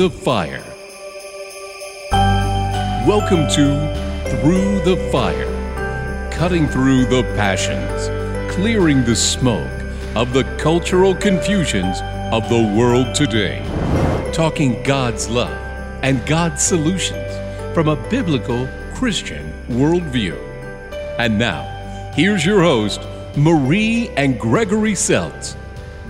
the Fire. Welcome to Through the Fire, cutting through the passions, clearing the smoke of the cultural confusions of the world today, talking God's love and God's solutions from a biblical Christian worldview. And now, here's your host, Marie and Gregory Seltz.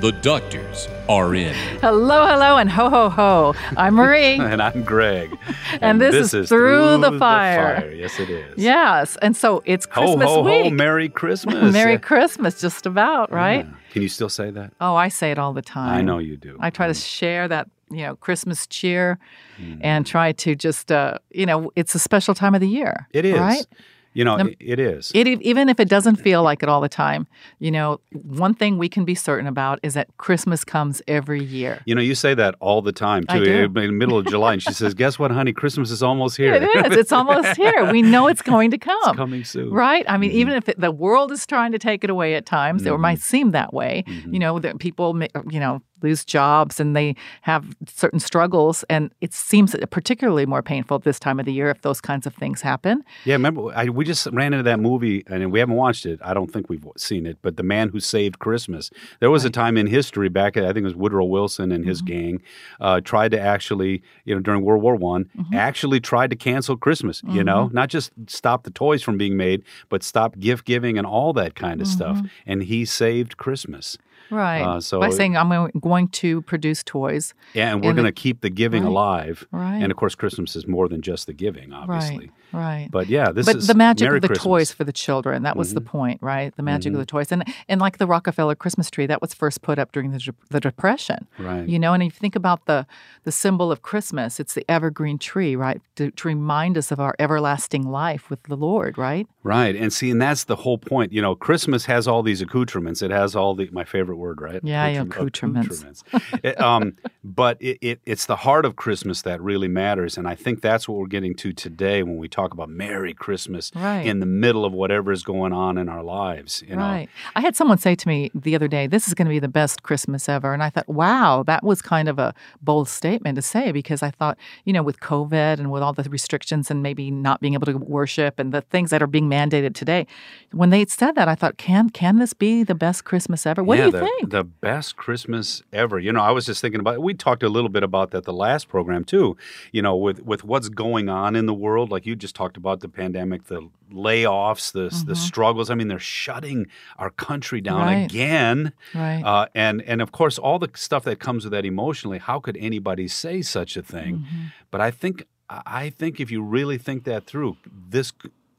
The doctors are in. Hello, hello, and ho, ho, ho. I'm Marie. and I'm Greg. And, this, is, Through, the, fire. Yes, it is. Yes. And so it's Ho, Christmas ho, week. ho, Merry Christmas. Merry Christmas, just about, right? Yeah. Can you still say that? Oh, I say it all the time. I know you do. I try to share that, you know, Christmas cheer Mm. and try to just, uh, you know, it's a special time of the year. It is. Right? You know, Um, it- it is. It, even if it doesn't feel like it all the time, you know, one thing we can be certain about is that Christmas comes every year. you know, you say that all the time I too. do. In the middle of July, and she says, "Guess what, honey? Christmas is almost here. It is. It's almost here. We know it's going to come. It's coming soon." Right? I mean, Mhm. even if it, the world is trying to take it away at times, or Mhm. might seem that way, Mhm. you know, that people, you know, lose jobs and they have certain struggles. And it seems particularly more painful this time of the year if those kinds of things happen. Yeah, remember I, we just ran into that movie, and we haven't watched it. I don't think we've seen it, but the man who saved Christmas. There was a time in history back, I think it was Woodrow Wilson and his Mhm. gang, uh, tried to actually, you know, during World War One, Mhm. actually tried to cancel Christmas. You know, Mm-hmm. not just stop the toys from being made, but stop gift giving and all that kind of stuff. Mm-hmm. And he saved Christmas. Right. Uh, so- By saying, I'm going to produce toys. Yeah, and we're going to keep the giving Right. alive. Right. And of course, Christmas is more than just the giving, obviously. Right. Right. But yeah, this but is the magic Merry of the Christmas. toys for the children that was the point right the magic of the toys and and like the rockefeller christmas tree that was first put up during the, the depression Right. you know and if you think about the the symbol of christmas it's the evergreen tree right to, to remind us of our everlasting life with the lord right Right. And see, and that's the whole point. You know, Christmas has all these accoutrements. It has all the, my favorite word, right? Yeah, accoutrements. accoutrements. It, um, but it, it, it's the heart of Christmas that really matters. And I think that's what we're getting to today when we talk about Merry Christmas Right. in the middle of whatever is going on in our lives. You know? right i had someone say to me the other day this is going to be the best christmas ever and i thought wow that was kind of a bold statement to say because i thought you know with covid and with all the restrictions and maybe not being able to worship and the things that are being mandated today when they said that i thought can can this be the best christmas ever what yeah, do you the, think The best Christmas ever. You know, I was just thinking about. We talked a little bit about that the last program too. You know, with with what's going on in the world, like you just talked about the pandemic, the layoffs, the the struggles. I mean, they're shutting our country down Mm-hmm. Right. again, right uh, and and of course all the stuff that comes with that emotionally. How could anybody say such a thing? Mm-hmm. But I think I think if you really think that through, this.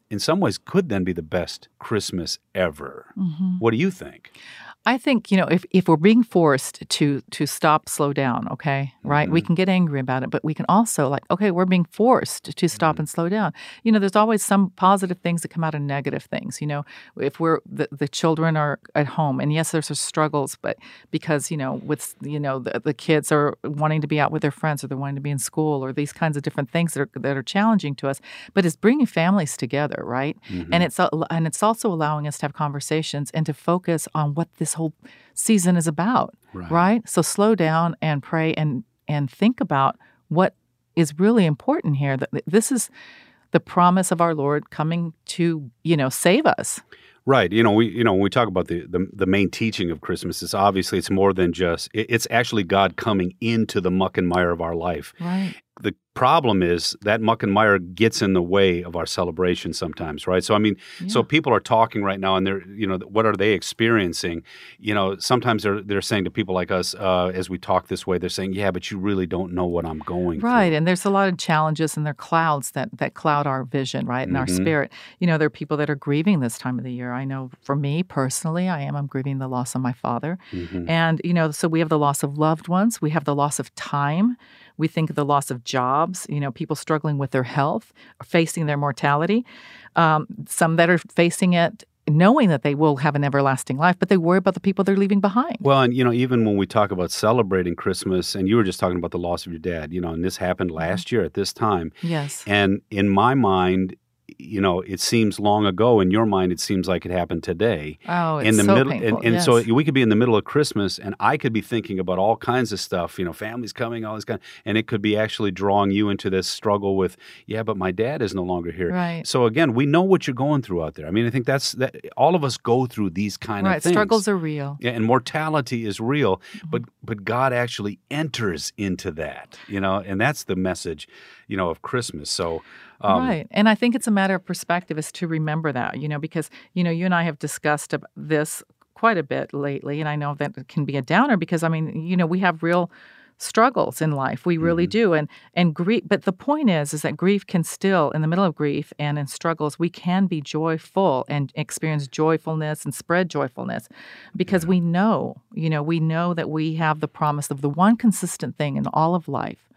In some ways, could then be the best Christmas ever. Mm-hmm. What do you think? I think you know if, if we're being forced to to stop, slow down, okay, right? We mm-hmm. can get angry about it, but we can also like, okay, we're being forced to stop mm-hmm. and slow down. You know, there's always some positive things that come out of negative things. You know, if we're the, the children are at home, and yes, there's struggles, but because you know, with you know the, the kids are wanting to be out with their friends, or they're wanting to be in school, or these kinds of different things that are that are challenging to us. But it's bringing families together, right? And mm-hmm. it's and it's also allowing us to have conversations and to focus on what this whole season is about, Right. right? So slow down and pray and and think about what is really important here. That this is the promise of our Lord coming to you know save us. Right. You know, we you know when we talk about the the, the main teaching of Christmas, it's obviously it's more than just it, it's actually God coming into the muck and mire of our life. Right. The problem is that muck and mire gets in the way of our celebration sometimes, right? So I mean, so people are talking right now, and they're you know what are they experiencing? You know, sometimes they're they're saying to people like us uh, as we talk this way, they're saying, yeah, but you really don't know what I'm going through. Right, and there's a lot of challenges and there are clouds that that cloud our vision, right, and our Mm-hmm. spirit. You know, there are people that are grieving this time of the year. I know for me personally, I am. I'm grieving the loss of my father, Mm-hmm. and you know, so we have the loss of loved ones. We have the loss of time. We think of the loss of jobs. You know, people struggling with their health, facing their mortality. Um, some that are facing it knowing that they will have an everlasting life, but they worry about the people they're leaving behind. Well, and you know, even when we talk about celebrating Christmas, and you were just talking about the loss of your dad, you know, and this happened last year at this time. Yes. And in my mind, you know, it seems long ago. In your mind, it seems like it happened today. Oh, it's in the so middle, painful. and, and yes. so we could be in the middle of Christmas, and I could be thinking about all kinds of stuff. You know, families coming, all this kind, and it could be actually drawing you into this struggle with, yeah, but my dad is no longer here. Right. So again, we know what you're going through out there. I mean, I think that's that. All of us go through these kind right, of things. Right. Struggles are real. Yeah, and mortality is real, Mm-hmm. but but God actually enters into that, you know, and that's the message, you know, of Christmas. So, um, right. And I think it's a matter of perspective is to remember that, you know, because, you know, you and I have discussed this quite a bit lately. And I know that it can be a downer because, I mean, you know, we have real struggles in life. We really do. And and grief but the point is is that grief can still in the middle of grief and in struggles, we can be joyful and experience joyfulness and spread joyfulness because we know, you know, we know that we have the promise of the one consistent thing in all of life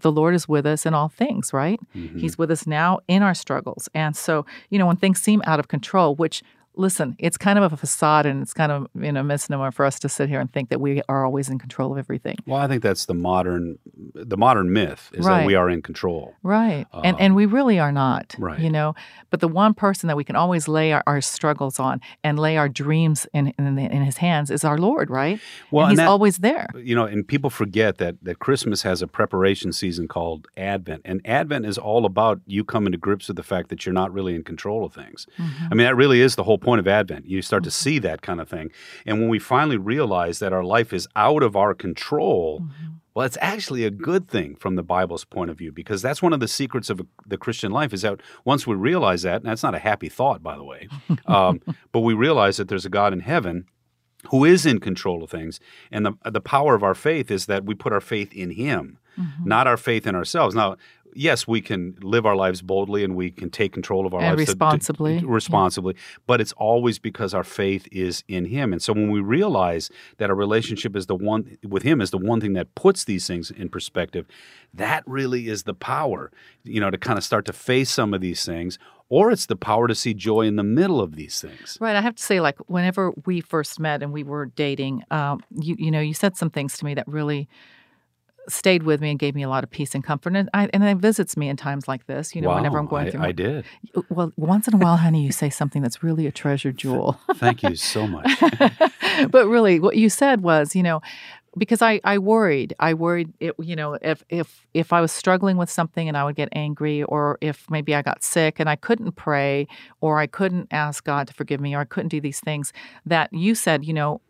the Lord is with us in all things, right? Mm-hmm. He's with us now in our struggles. And so, you know, when things seem out of control, which listen, it's kind of a facade and it's kind of you know a misnomer for us to sit here and think that we are always in control of everything. well, I think that's the modern the modern myth is that we are in control. Right. and and um, we really are not. right. You know, but the one person that we can always lay our, our struggles on and lay our dreams in in, in his hands is our Lord, right? Well, and and he's that- always there. You know, and people forget that that Christmas has a preparation season called Advent, and Advent is all about you coming to grips with the fact that you're not really in control of things. Mm-hmm. I mean, that really is the whole point of Advent. You start to see that kind of thing, and when we finally realize that our life is out of our control. Well, it's actually a good thing from the Bible's point of view because that's one of the secrets of the Christian life is that once we realize that, and that's not a happy thought, by the way, um, but we realize that there's a God in heaven who is in control of things. And the, the power of our faith is that we put our faith in Him, Mm-hmm. not our faith in ourselves. Now, yes, we can live our lives boldly and we can take control of our And lives to- to- responsibly. to- responsibly, but it's always because our faith is in Him. And so when we realize that our relationship is the one with Him is the one thing that puts these things in perspective, that really is the power, you know, to kind of start to face some of these things. Or it's the power to see joy in the middle of these things. Right. I have to say, like, whenever we first met and we were dating, um, you you know, you said some things to me that really stayed with me and gave me a lot of peace and comfort. And I, and it visits me in times like this. You know, whenever I'm going I, through. I did. Well, once in a while, honey, you say something that's really a treasure jewel. Thank you so much. but really, what you said was, you know, because I, I worried, I worried, it, you know, if if if I was struggling with something and I would get angry, or if maybe I got sick and I couldn't pray, or I couldn't ask God to forgive me, or I couldn't do these things, that you said, you know,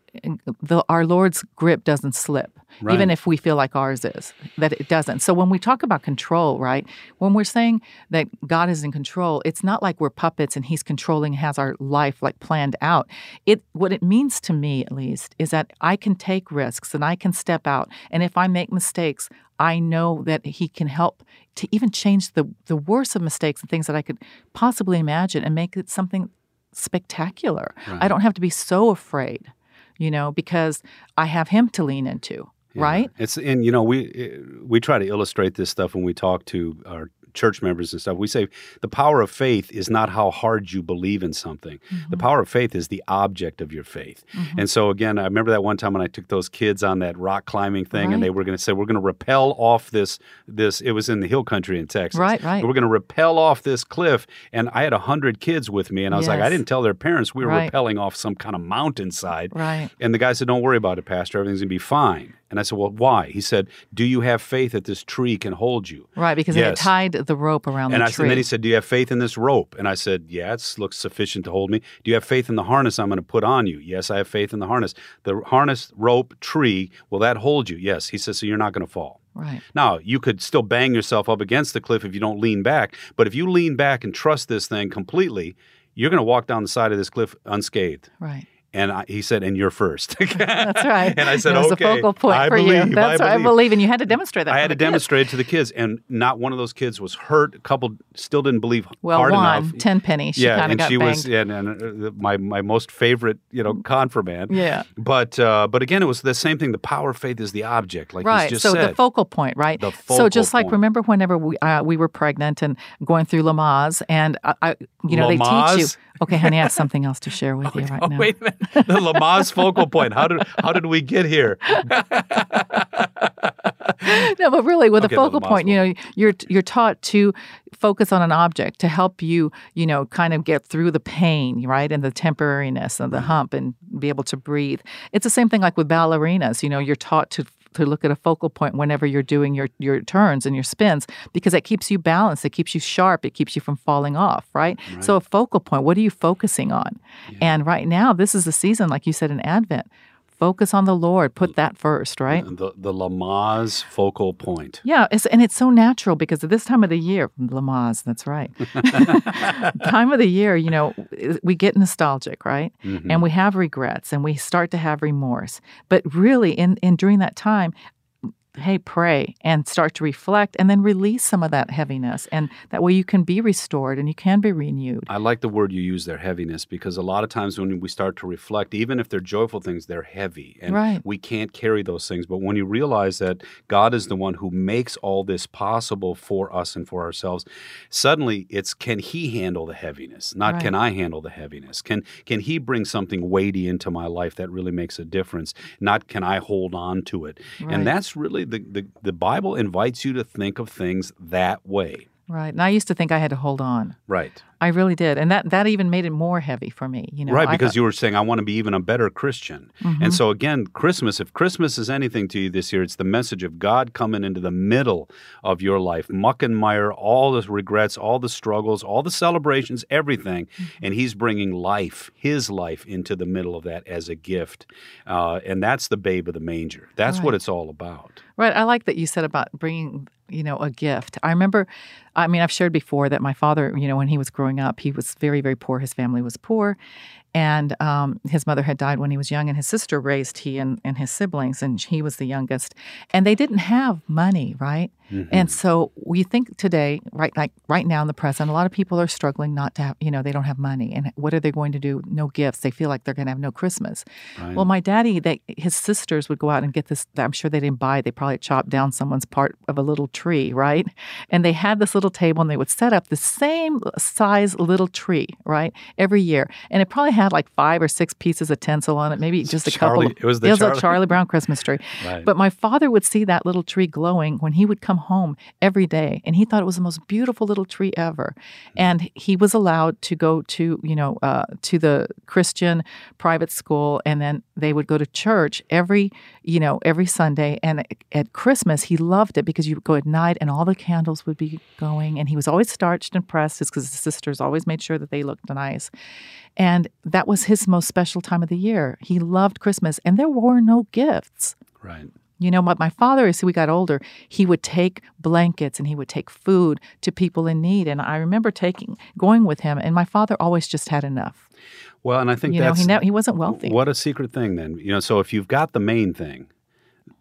the, our Lord's grip doesn't slip, Right. even if we feel like ours is, that it doesn't. So when we talk about control, right, when we're saying that God is in control, it's not like we're puppets and He's controlling, has our life like planned out. It what it means to me, at least, is that I can take risks and I can step out, and if I make mistakes, I know that He can help to even change the the worst of mistakes and things that I could possibly imagine and make it something spectacular. I don't have to be so afraid, you know, because I have him to lean into, right? It's and you know we eh, we try to illustrate this stuff when we talk to our church members and stuff. We say the power of faith is not how hard you believe in something. The mm-hmm. power of faith is the object of your faith. Mm-hmm. And so again, I remember that one time when I took those kids on that rock climbing thing, and they were going to say we're going to rappel off this this. It was in the hill country in Texas. Right, right. We're going to rappel off this cliff, and I had a hundred kids with me, and I was like, I didn't tell their parents we were Right. rappelling off some kind of mountainside. Right. And the guy said, Don't worry about it, Pastor. Everything's going to be fine. And I said, Well, why? He said, Do you have faith that this tree can hold you? Right, because they had tied the rope around And the I tree. and then he said, Do you have faith in this rope? And I said, Yeah, it looks sufficient to hold me. Do you have faith in the harness I'm going to put on you? Yes, I have faith in the harness. The harness, rope, tree, will that hold you? Yes. He says, So you're not going to fall. right. Now, you could still bang yourself up against the cliff if you don't lean back. But if you lean back and trust this thing completely, you're going to walk down the side of this cliff unscathed. Right. And I, he said, and you're first. That's right. And I said, it was okay, a focal point I for believe, you. That's I right. I believe. believe, and you had to demonstrate that. I had to kids. demonstrate it to the kids, and not one of those kids was hurt. A couple still didn't believe Well, hard one, enough. ten penny. She yeah, and got she banged. was, and, and uh, my my most favorite, you know, confirmand. Yeah. But uh, but again, it was the same thing. The power of faith is the object, like right. so said. the focal point, right? The focal so just like point. remember whenever we uh, we were pregnant and going through Lamaze, and I, I you know they teach you. Okay, honey, I have something else to share with you right Oh now. wait a minute, the Lamaze focal point. How did how did we get here? no, but really, with Okay, a focal point, you know, you're you're taught to focus on an object to help you, you know, kind of get through the pain, right, and the temporariness and the mm-hmm. hump, and be able to breathe. It's the same thing like with ballerinas. You know, you're taught to to look at a focal point whenever you're doing your your turns and your spins because it keeps you balanced, it keeps you sharp, it keeps you from falling off, right? So a focal point, what are you focusing on? And right now, this is the season, like you said in Advent. Focus on the Lord. Put that first, right? The the Lamaze focal point. Yeah, it's, and it's so natural because at this time of the year, Lamaze, that's right. time of the year, you know, we get nostalgic, right? Mm-hmm. And we have regrets and we start to have remorse. But really, in, in during that time, hey, pray and start to reflect and then release some of that heaviness. And that way you can be restored and you can be renewed. I like the word you use there, heaviness, because a lot of times when we start to reflect, even if they're joyful things, they're heavy. And Right. we can't carry those things. But when you realize that God is the one who makes all this possible for us and for ourselves, suddenly it's can He handle the heaviness? Not Right. can I handle the heaviness? Can can He bring something weighty into my life that really makes a difference? Not can I hold on to it? Right. And that's really the, the the Bible invites you to think of things that way. Right. And I used to think I had to hold on. Right. I really did. And that, that even made it more heavy for me. You know, right, because thought- you were saying, I want to be even a better Christian. And so, again, Christmas, if Christmas is anything to you this year, it's the message of God coming into the middle of your life, muck and mire, all the regrets, all the struggles, all the celebrations, everything. And He's bringing life, His life, into the middle of that as a gift. Uh, and that's the babe of the manger. That's what it's all about. Right. I like that you said about bringing, you know, a gift. I remember, I mean, I've shared before that my father, you know, when he was growing up, he was very, very poor. His family was poor. And um, his mother had died when he was young, and his sister raised he and, and his siblings, and he was the youngest. And they didn't have money, right? And so we think today, right, like right now in the present, a lot of people are struggling not to have, you know, they don't have money. And what are they going to do? No gifts. They feel like they're going to have no Christmas. Well, my daddy, they, his sisters would go out and get this. I'm sure they didn't buy it. They probably chopped down someone's part of a little tree, right? And they had this little table and they would set up the same size little tree, right? Every year. And it probably had like five or six pieces of tinsel on it, maybe just a couple. Charlie- Of, it was the a Charlie- Charlie Brown Christmas tree. Right. But my father would see that little tree glowing when he would come home every day. And he thought it was the most beautiful little tree ever. And he was allowed to go to, you know, uh, to the Christian private school. And then they would go to church every, you know, every Sunday. And at Christmas, he loved it because you would go at night and all the candles would be going. And he was always starched and pressed because his sisters always made sure that they looked nice. And that was his most special time of the year. He loved Christmas. And there were no gifts. Right. You know, but my father, as we got older, he would take blankets and he would take food to people in need. And I remember taking, going with him, and my father always just had enough. Well, and I think You know, he ne- he wasn't wealthy. What a secret thing, then. You know, so if you've got the main thing,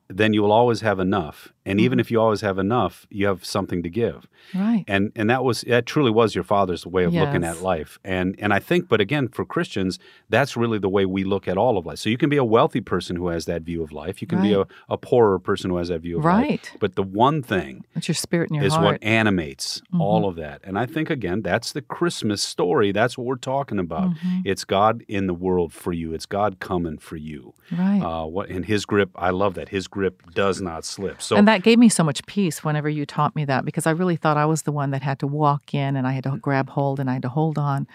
then you will always have enough. And Mm-hmm. even if you always have enough, you have something to give. Right. And and that was that truly was your father's way of looking at life. And and I think, but again, for Christians, that's really the way we look at all of life. So you can be a wealthy person who has that view of life. You can be a, a poorer person who has that view of Right. life. But the one thing It's your spirit and your is heart. Mm-hmm. what animates all of that. And I think again, that's the Christmas story. That's what we're talking about. Mm-hmm. It's God in the world for you. It's God coming for you. right. Uh, what and His grip? I love that. His grip does not slip. So and that gave me so much peace whenever you taught me that because I really thought I was the one that had to walk in and I had to grab hold and I had to hold on.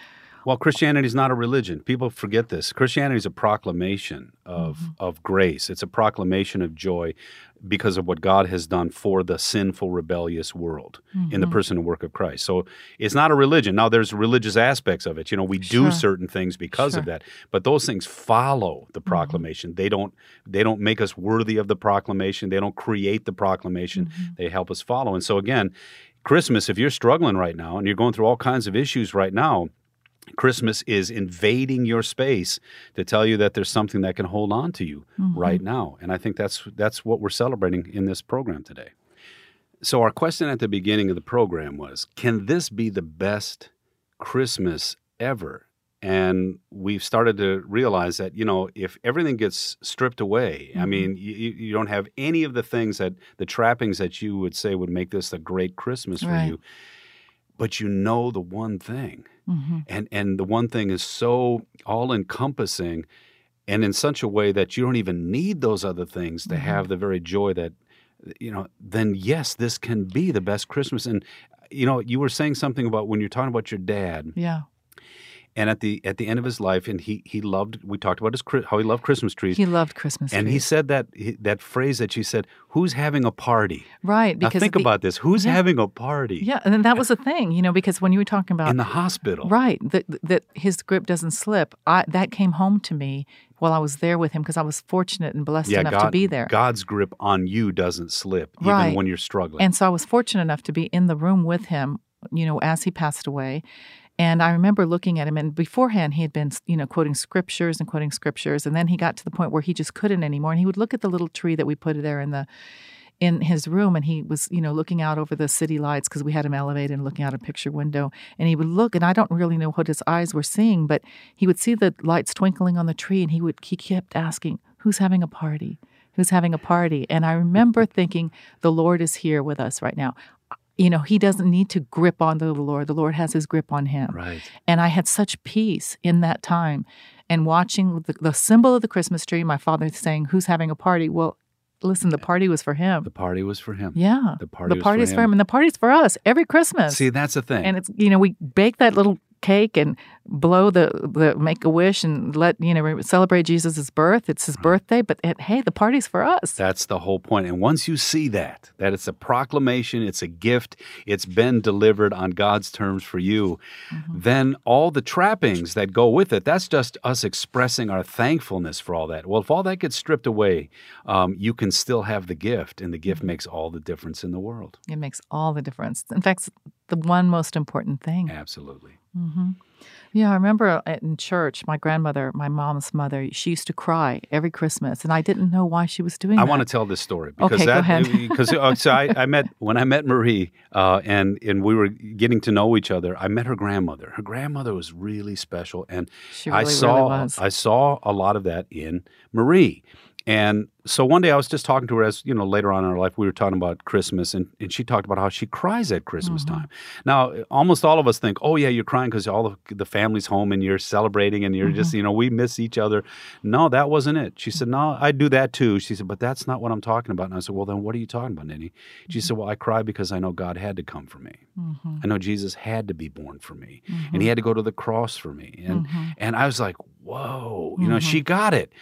Well, Christianity is not a religion. People forget this. Christianity is a proclamation of Mm-hmm. of grace. It's a proclamation of joy because of what God has done for the sinful, rebellious world in Mm-hmm. the person and work of Christ. So it's not a religion. Now, there's religious aspects of it. You know, we do certain things because of that, but those things follow Mm-hmm. the proclamation. They don't they don't make us worthy of the proclamation. They don't create the proclamation. Mm-hmm. They help us follow. And so again, Christmas, if you're struggling right now and you're going through all kinds of issues right now, Christmas is invading your space to tell you that there's something that can hold on to you mm-hmm. right now. And I think that's that's what we're celebrating in this program today. So our question at the beginning of the program was, can this be the best Christmas ever? And we've started to realize that, you know, if everything gets stripped away, I mm-hmm. mean, you, you you don't have any of the things that the trappings that you would say would make this a great Christmas for you, but you know the one thing hmm and and the one thing is so all encompassing and in such a way that you don't even need those other things to Mm-hmm. have the very joy that you know, then yes, this can be the best Christmas. And you know, you were saying something about when you're talking about your dad. Yeah. And at the at the end of his life, and he he loved. We talked about his how he loved Christmas trees. He loved Christmas trees. and he said that that phrase that she said, "Who's having a party?" right Now because think the- about this. Who's yeah. having a party Yeah, and then that was the thing, you know, because when you were talking about in the hospital? Right. That that his grip doesn't slip. I that came home to me while I was there with him because I was fortunate and blessed Yeah, enough God, to be there. God's grip on you doesn't slip, even Right. when you're struggling. And so I was fortunate enough to be in the room with him, you know, as he passed away. And I remember looking at him, and beforehand he had been, you know, quoting scriptures and quoting scriptures, and then he got to the point where he just couldn't anymore. And he would look at the little tree that we put there in the in his room, and he was, you know, looking out over the city lights because we had him elevated and looking out a picture window. And he would look, and I don't really know what his eyes were seeing, but he would see the lights twinkling on the tree, and he would he kept asking, "Who's having a party? Who's having a party?" And I remember thinking, "The Lord is here with us right now." You know, he doesn't need to grip on the Lord. The Lord has his grip on him. right. And I had such peace in that time. And watching the, the symbol of the Christmas tree, my father saying, Who's having a party? Well, listen, the party was for him. The party was for him. Yeah. The party was for party's for him. him. And the party's for us every Christmas. See, that's the thing. and it's, you know, we bake that little cake and blow the, the make a wish and let, you know, celebrate Jesus' birth. It's his birthday. But it, hey, the party's for us. That's the whole point. And once you see that, that it's a proclamation, it's a gift, it's been delivered on God's terms for you, Mm-hmm. then all the trappings that go with it, that's just us expressing our thankfulness for all that. Well, if all that gets stripped away, um, you can still have the gift, and the gift Mm-hmm. makes all the difference in the world. It makes all the difference. In fact, the one most important thing. Absolutely. Yeah, I remember uh, in church, my grandmother, my mom's mother, she used to cry every Christmas, and I didn't know why she was doing I that. want to tell this story because Okay, that because uh, so I, I met when I met Marie uh, and and we were getting to know each other. I met her grandmother. Her grandmother was really special, and She I really, really saw was. I saw a lot of that in Marie. And so one day I was just talking to her as, you know, later on in our life, we were talking about Christmas and, and she talked about how she cries at Christmas Mm-hmm. time. Now, almost all of us think, oh, yeah, you're crying because all of the family's home and you're celebrating and you're just, Mm-hmm. you know, we miss each other. No, that wasn't it. She said, no, I do that too. She said, but that's not what I'm talking about. And I said, well, then what are you talking about, Nini? She said, well, I cry because I know God had to come for me. Mm-hmm. I know Jesus had to be born for me and he had to go to the cross for me. And, Mm-hmm. and I was like, whoa, you know, she got it.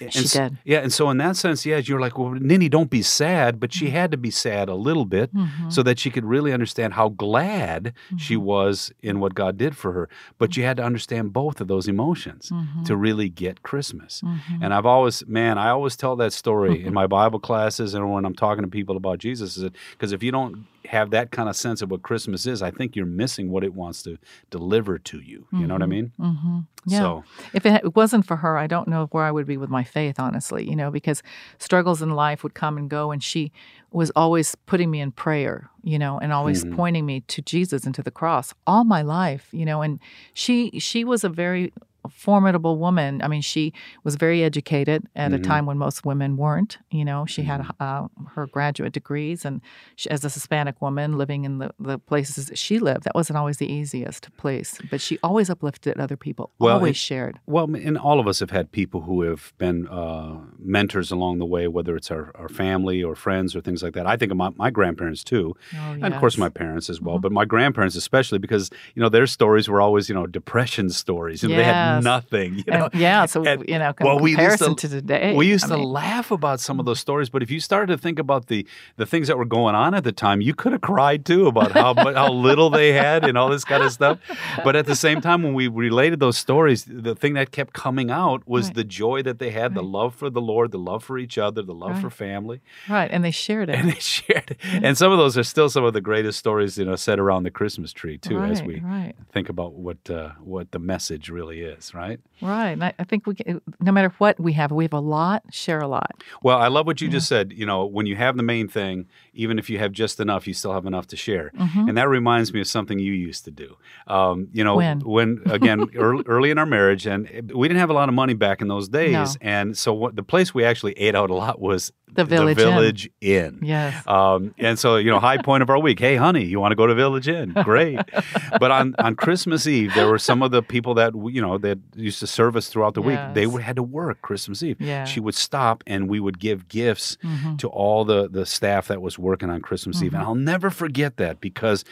And She s- did. Yeah, and so in that sense, yeah, you're like, well, Ninny, don't be sad, but Mm-hmm. she had to be sad a little bit so that she could really understand how glad she Mm-hmm. was in what God did for her. But you had to understand both of those emotions Mm-hmm. to really get Christmas. And I've always, man, I always tell that story in my Bible classes and when I'm talking to people about Jesus, is because if you don't have that kind of sense of what Christmas is, I think you're missing what it wants to deliver to you. You know what I mean? Mm-hmm. Yeah. So If it it wasn't for her, I don't know where I would be with my faith, honestly, you know, because struggles in life would come and go. And she was always putting me in prayer, you know, and always Mm-hmm. pointing me to Jesus and to the cross all my life, you know. And she she was a very formidable woman. I mean, she was very educated at Mm-hmm. a time when most women weren't. You know, she had uh, her graduate degrees, and she, as a Hispanic woman living in the, the places that she lived, that wasn't always the easiest place. But she always uplifted other people, Well, always it- shared. Well, and all of us have had people who have been uh, mentors along the way, whether it's our, our family or friends or things like that. I think of my, my grandparents too, Oh, and of course my parents as well, but my grandparents especially because you know their stories were always you know depression stories. You know, they had Yes. nothing. You know, And- yeah, so and- you know, well, we used comparison to- to, today. we used I to mean, laugh about some of those stories, but if you started to think about the the things that were going on at the time, you could have cried too about how how little they had and all this kind of stuff. But at the same time, when we related those stories, the thing that kept coming out was Right. the joy that they had, the love for the Lord, the love for each other, the love for family, right, and they shared it. and they shared. it. And some of those are still some of the greatest stories, you know, set around the Christmas tree too, right, as we right, think about what uh, what the message really is, right? right. And I, I think we, can, no matter what we have, we have a lot. Share a lot. Well, I love what you just said. You know, when you have the main thing, even if you have just enough, you still have enough to share. And that reminds me of something you used to do. Um, you know, When? when again early, early in our marriage, and we didn't have a lot of money back in those days, No. and so what, the place we actually ate out a lot was The Village Inn. Village Inn. Yes. Um, and so, you know, high point of our week. Hey, honey, you want to go to Village Inn? Great. but on, on Christmas Eve, there were some of the people that, you know, that used to serve us throughout the week, they would had to work Christmas Eve. Yeah. She would stop and we would give gifts Mhm. to all the the staff that was working on Christmas Eve. And Mhm. I'll never forget that because,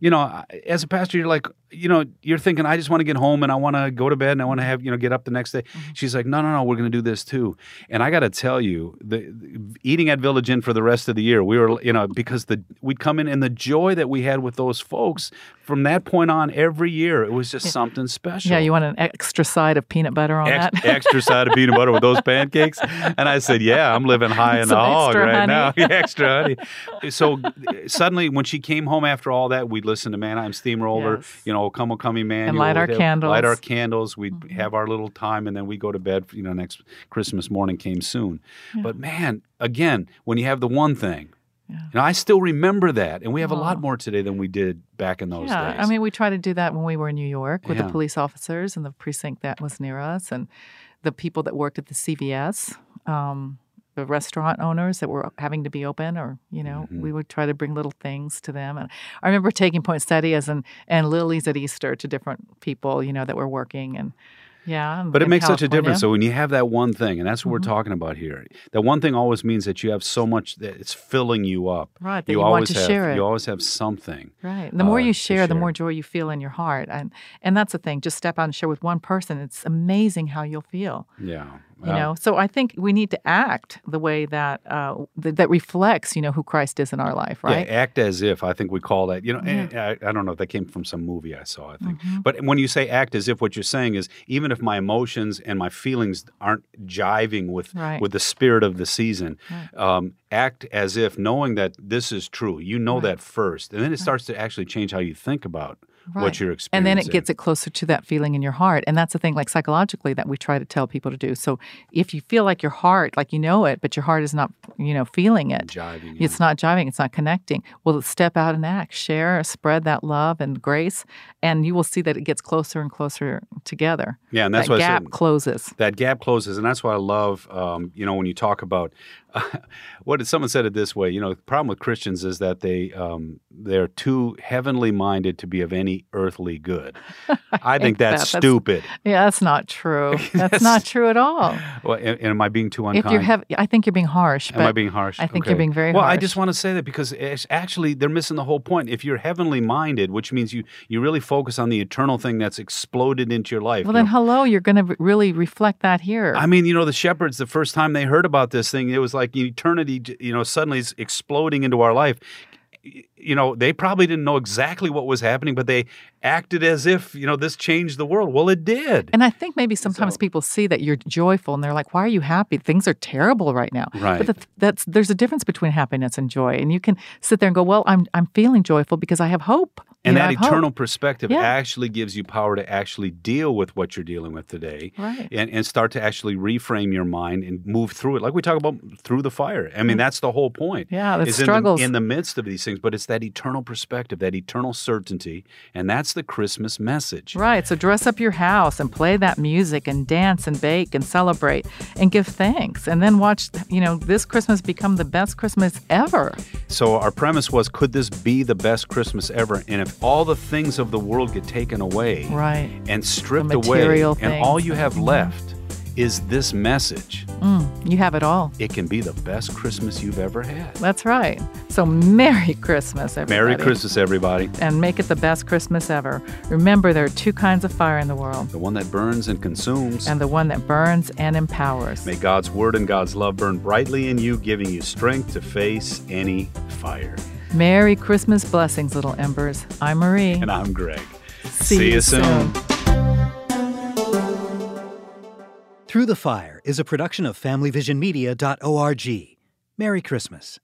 you know, as a pastor, you're like, you know, you're thinking, I just want to get home and I want to go to bed and I want to have, you know, get up the next day. Mm-hmm. She's like, no, no, no, we're going to do this too. And I got to tell you, the, the- eating at Village Inn for the rest of the year, we were, you know, because the we'd come in and the joy that we had with those folks from that point on every year, it was just something special. Yeah, you want an extra side of peanut butter on Ex- that? extra side of peanut butter with those pancakes. And I said, Yeah, I'm living high in the hog right honey. now. Extra honey. So suddenly, when she came home after all that, we'd listen to Mannheim Steamroller, Yes. you know, Come O Come Emmanuel. And light our have- candles. Light our candles. We'd Mhm. have our little time, and then we go to bed. You know, next Christmas morning came soon. Yeah. But man, again, when you have the one thing, Yeah. and I still remember that, and we have a lot Oh. more today than we did back in those yeah, days. I mean, we tried to do that when we were in New York with Yeah. the police officers and the precinct that was near us, and the people that worked at the CVS, um, the restaurant owners that were having to be open, or you know, Mhm. we would try to bring little things to them. And I remember taking poinsettias and and lilies at Easter to different people, you know, that were working, and yeah, But it makes such a difference. So when you have that one thing, and that's what Mhm. we're talking about here, that one thing always means that you have so much that it's filling you up. right, you always have, share it. You always have something. Right. The more uh, you to share, the more joy you feel in your heart. And and that's the thing. Just step out and share with one person. It's amazing how you'll feel. Yeah. You know. So I think we need to act the way that uh, th- that reflects, you know, who Christ is in our life, right? Yeah, act as if. I think we call that. You know, and I, I don't know if that came from some movie I saw. I think, Mhm. but when you say act as if, what you're saying is even if my emotions and my feelings aren't jiving with Right. with the spirit of the season, Right. um, act as if knowing that this is true. You know Right. that first, and then it starts to actually change how you think about Right. what you're experiencing. And then it gets it closer to that feeling in your heart. And that's the thing, like psychologically, that we try to tell people to do. So if you feel like your heart, like you know it, but your heart is not, you know, feeling it, jiving. It's not jiving, it's not connecting. Well, step out and act, share, spread that love and grace, and you will see that it gets closer and closer together. yeah, and that's that what I gap said. closes. that gap closes and that's why i love um, you know when you talk about what did someone said it this way you know the problem with christians is that they um, they're too heavenly minded to be of any earthly good i think hate that. that's That's- stupid Yeah, that's not true. That's That's- not true at all. well, and, and am i being too unkind If you're I think you're being harsh. Am I being harsh? I think you're being very well. I just want to say that because it's actually they're missing the whole point. If you're heavenly minded, which means you you really focus on the eternal thing that's exploded into your life. well, then know, hello, you're going to really reflect that here. I mean, you know, the shepherds, the first time they heard about this thing, it was like eternity, you know, suddenly is exploding into our life. You know, they probably didn't know exactly what was happening, but they acted as if, you know, this changed the world. Well, it did. and I think maybe sometimes So- people see that you're joyful and they're like, "Why are you happy? Things are terrible right now." Right. But the, that's there's a difference between happiness and joy, and you can sit there and go, "Well, I'm I'm feeling joyful because I have hope." You and know, that have hope." eternal perspective Yeah. actually gives you power to actually deal with what you're dealing with today. Right. And, and start to actually reframe your mind and move through it, like we talk about through the fire. I mean, mm-hmm. that's the whole point. Yeah, the is in struggles. in the midst of these things, but it's that eternal perspective, that eternal certainty, and that's the Christmas message. Right. So dress up your house and play that music and dance and bake and celebrate and give thanks. And then watch, you know, this Christmas become the best Christmas ever. So our premise was could this be the best Christmas ever? And if all the things of the world get taken away Right. and stripped away material and all you have mm-hmm. left is this message, Mm, you have it all. it can be the best Christmas you've ever had. That's right. So Merry Christmas, everybody. Merry Christmas, everybody. And make it the best Christmas ever. Remember, there are two kinds of fire in the world The one that burns and consumes. and the one that burns and empowers. May God's word and God's love burn brightly in you, giving you strength to face any fire. Merry Christmas blessings, little embers. I'm Marie. And I'm Greg. See you soon. Through the Fire is a production of FamilyVisionMedia.org. Merry Christmas.